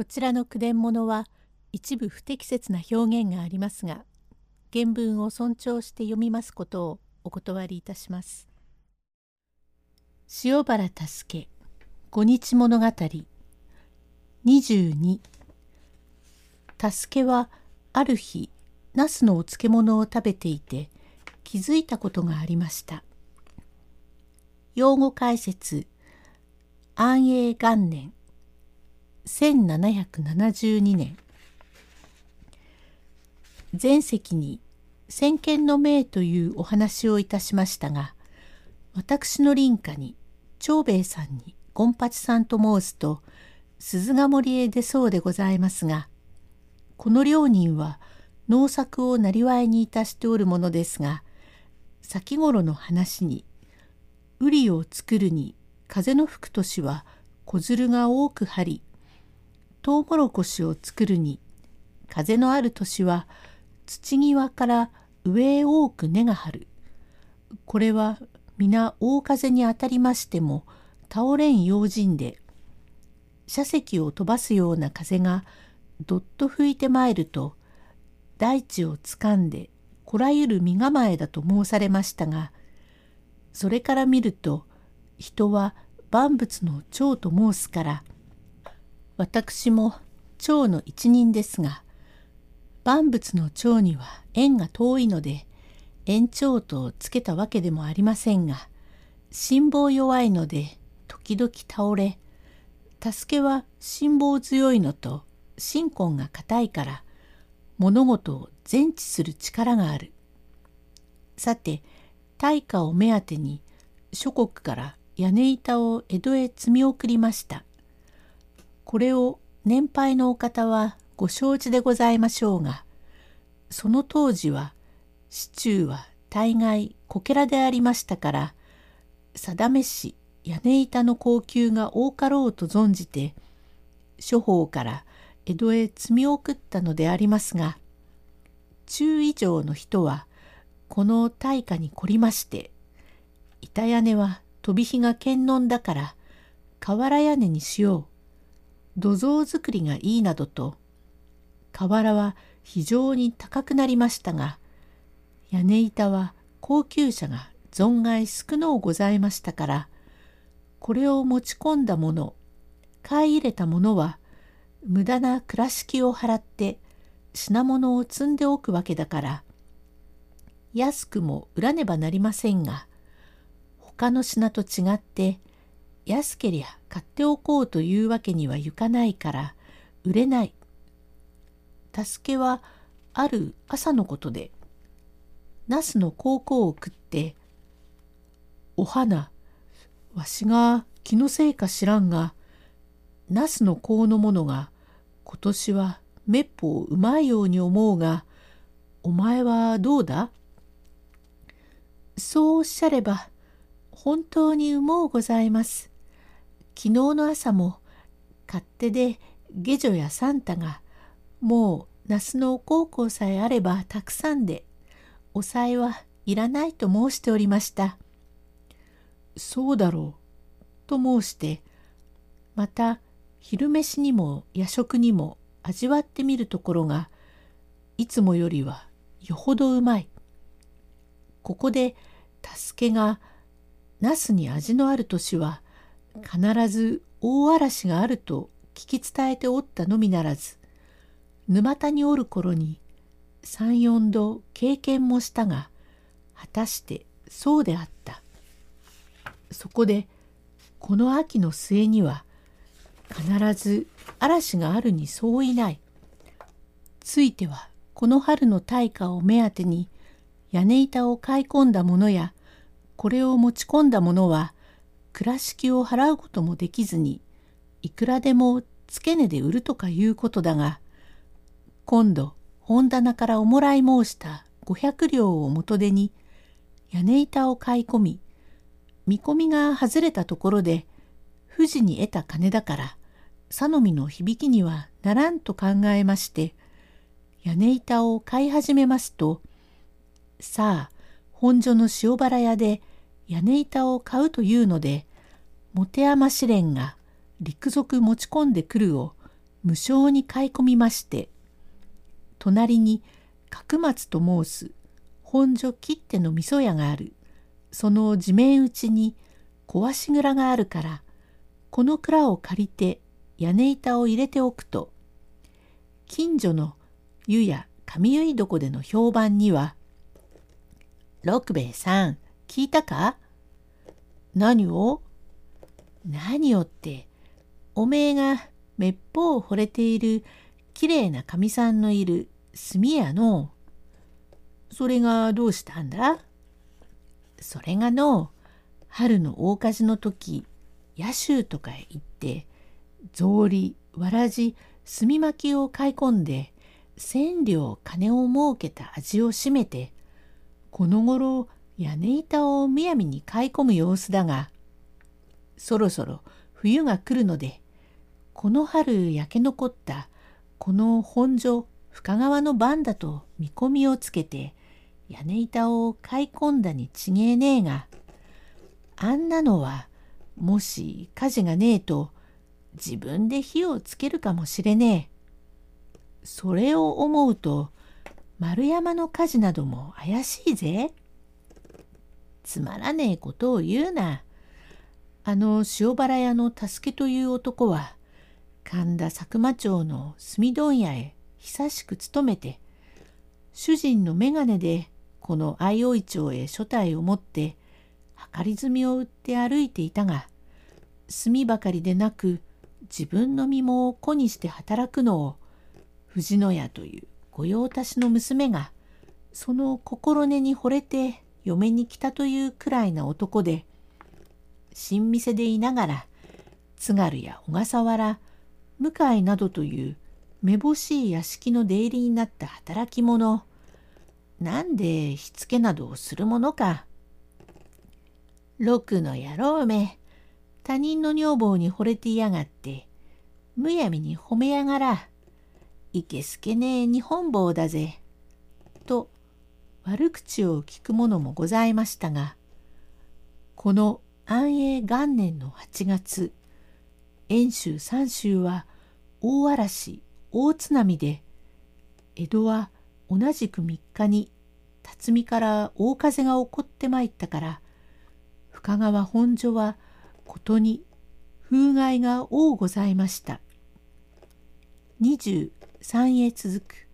こちらの句伝物は一部不適切な表現がありますが原文を尊重して読みますことをお断りいたします。塩原助五日物語22助けはある日ナスのお漬物を食べていて気づいたことがありました。用語解説安永元年1772年。前席に先見の明というお話をいたしましたが私の隣家に長兵衛さんに権八さんと申すと鈴ヶ森へ出そうでございますがこの両人は農作をなりわいにいたしておるものですが先頃の話に瓜を作るに風の吹く年は小鶴が多く張りトウモロコシを作るに風のある年は土際から上へ多く根が張る。これは皆大風に当たりましても倒れん用心で車石を飛ばすような風がどっと吹いてまいると大地をつかんでこらゆる身構えだと申されましたがそれから見ると人は万物の長と申すから私も蝶の一人ですが万物の蝶には縁が遠いので延長とつけたわけでもありませんが辛抱弱いので時々倒れ助けは辛抱強いのと心根が固いから物事を全知する力がある。さて大化を目当てに諸国から屋根板を江戸へ積み送りました。これを年配のお方はご承知でございましょうがその当時は市中は大概こけらでありましたから定めし屋根板の高級が多かろうと存じて諸方から江戸へ積み送ったのでありますが中以上の人はこの大火に凝りまして板屋根は飛び火が堅能だから瓦屋根にしよう土蔵作りがいいなどと瓦は非常に高くなりましたが屋根板は高級車が存外少のうございましたからこれを持ち込んだもの買い入れたものは無駄な倉敷を払って品物を積んでおくわけだから安くも売らねばなりませんが他の品と違って安けりゃ買っておこうというわけにはいかないから売れない。助けはある朝のことでナスの高校を食って「お花わしが気のせいか知らんがナスの香のものが今年はめっぽううまいように思うがお前はどうだ?」そうおっしゃれば本当にうもうございます。昨日の朝も勝手で下女やサンタがもう那須の高校さえあればたくさんでおさえはいらないと申しておりました。そうだろうと申してまた昼飯にも夜食にも味わってみるところがいつもよりはよほどうまい。ここで助けがナスに味のある年は必ず大嵐があると聞き伝えておったのみならず沼田におる頃に三四度経験もしたが果たしてそうであった。そこでこの秋の末には必ず嵐があるにそういない。ついてはこの春の大火を目当てに屋根板を買い込んだ者やこれを持ち込んだ者は倉敷を払うこともできずにいくらでも付け値で売るとかいうことだが今度本棚からおもらい申した500両を元手に屋根板を買い込み見込みが外れたところで富士に得た金だから佐野の響きにはならんと考えまして屋根板を買い始めますとさあ本所の塩原屋で屋根板を買うというので持山試練が陸続持ち込んでくるを無償に買い込みまして隣に角松と申す本所切手の味噌屋がある。その地面打ちに壊し蔵があるからこの蔵を借りて屋根板を入れておくと近所の湯や上湯床での評判には「六兵衛さん聞いたか？何を？何をっておめえがめっぽう惚れているきれいなかみさんのいる炭屋のそれがどうしたんだ？それがの春の大火事の時野州とかへ行って草履わらじ炭巻きを買い込んで千両金を儲けた味をしめてこの頃屋根板をむやみに買い込む様子だがそろそろ冬が来るのでこの春焼け残ったこの本所深川の番だと見込みをつけて屋根板を買い込んだにちげえねえがあんなのはもし火事がねえと自分で火をつけるかもしれねえ。それを思うと丸山の火事なども怪しいぜ。つまらねえことを言うな。あの塩原屋の助けという男は神田佐久間町の住問屋へ久しく勤めて主人の眼鏡でこの相生町へ所帯を持って計り積みを売って歩いていたが炭ばかりでなく自分の身も子にして働くのを藤野屋という御用達の娘がその心根に惚れて嫁に来たというくらいな男で新店でいながら津軽や小笠原向井などというめぼしい屋敷の出入りになった働き者なんでしつけなどをするものか。六の野郎め他人の女房に惚れていやがってむやみに褒めやがらいけすけねえ日本坊だぜ。と悪口を聞くももございましたがこの安永元年の8月遠州三州は大嵐大津波で江戸は同じく3日に辰巳から大風が起こってまいったから深川本所はことに風害が多ございました。23へ続く